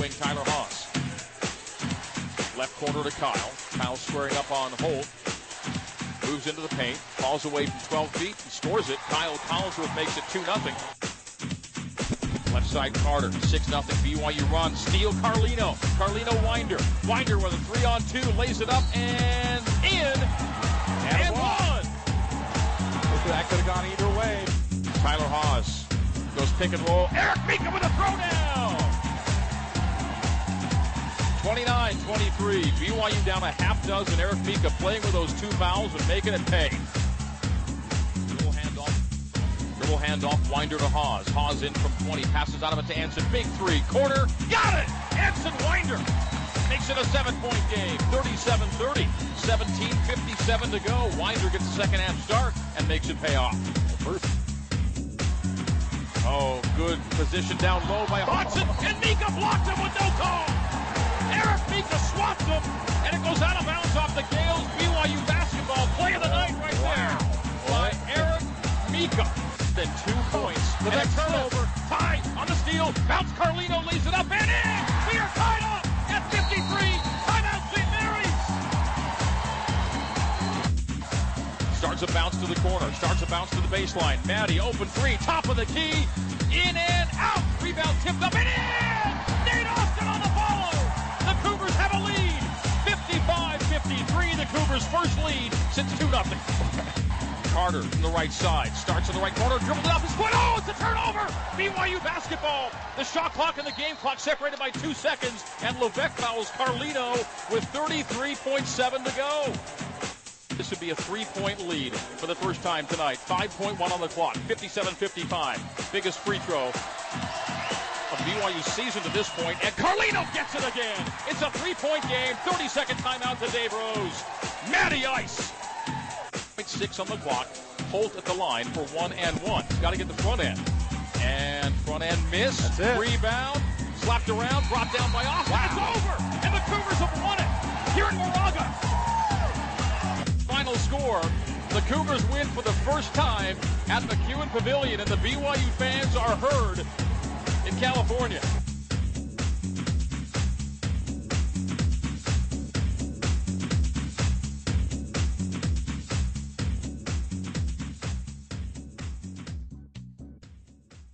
wing, Tyler Haws. Left corner to Kyle. Kyle squaring up on Holt. Moves into the paint. Falls away from 12 feet and scores it. Kyle Collinsworth makes it 2 0. Left side Carter, 6 0 BYU run. Steal Carlino. Carlino Winder. Winder with a 3 on 2, lays it up and in. And, and one. That could have gone either way. Tyler Haws goes pick and roll. Eric Mika with a throwdown. 29-23. BYU down a half dozen. Eric Mika playing with those two fouls and making it pay. Dribble handoff. Dribble handoff. Winder to Haws. Haws in from 20. Passes out of it to Anson. Big three. Corner. Got it. Anson Winder makes it a seven-point game. 37-30. 17:57 to go. Winder gets the second half start and makes it pay off. First. Oh, good position down low by Hodgson, and Mika blocked him with no call. Eric Mika swapped him, and it goes out of bounds off the Gaels. BYU basketball play of the night right there by Eric Mika. Then two points, the and a turnover, tied on the steal. Bounce Carlino lays it up and in. We are tied up at 53. Timeout St. Mary's. Starts a bounce to the corner. Starts a bounce to the baseline. Maddie open three, top of the key, in and out. Rebound tipped up and in. First lead since 2 0 Carter from the right side. Starts on the right corner, dribbled it off his foot. Oh, it's a turnover! BYU basketball. The shot clock and the game clock separated by two seconds, and Levesque fouls Carlino with 33.7 to go. This would be a three-point lead for the first time tonight. 5.1 on the clock. 57-55. Biggest free throw BYU's season to this point, and Carlino gets it again. It's a three-point game. 30-second timeout to Dave Rose. Matty Ice. Six on the clock. Holt at the line for one and one. Got to get the front end. And front end miss. Rebound. Slapped around. Brought down by Austin. Wow. It's over. And the Cougars have won it. Here in Moraga. Final score. The Cougars win for the first time at McKeon Pavilion, and the BYU fans are heard in California.